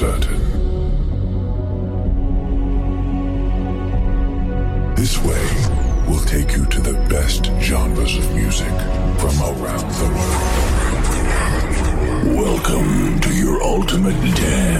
certain. This way will take you to the best genres of music from around the world. Welcome to your ultimate dance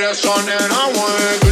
That's us on that I want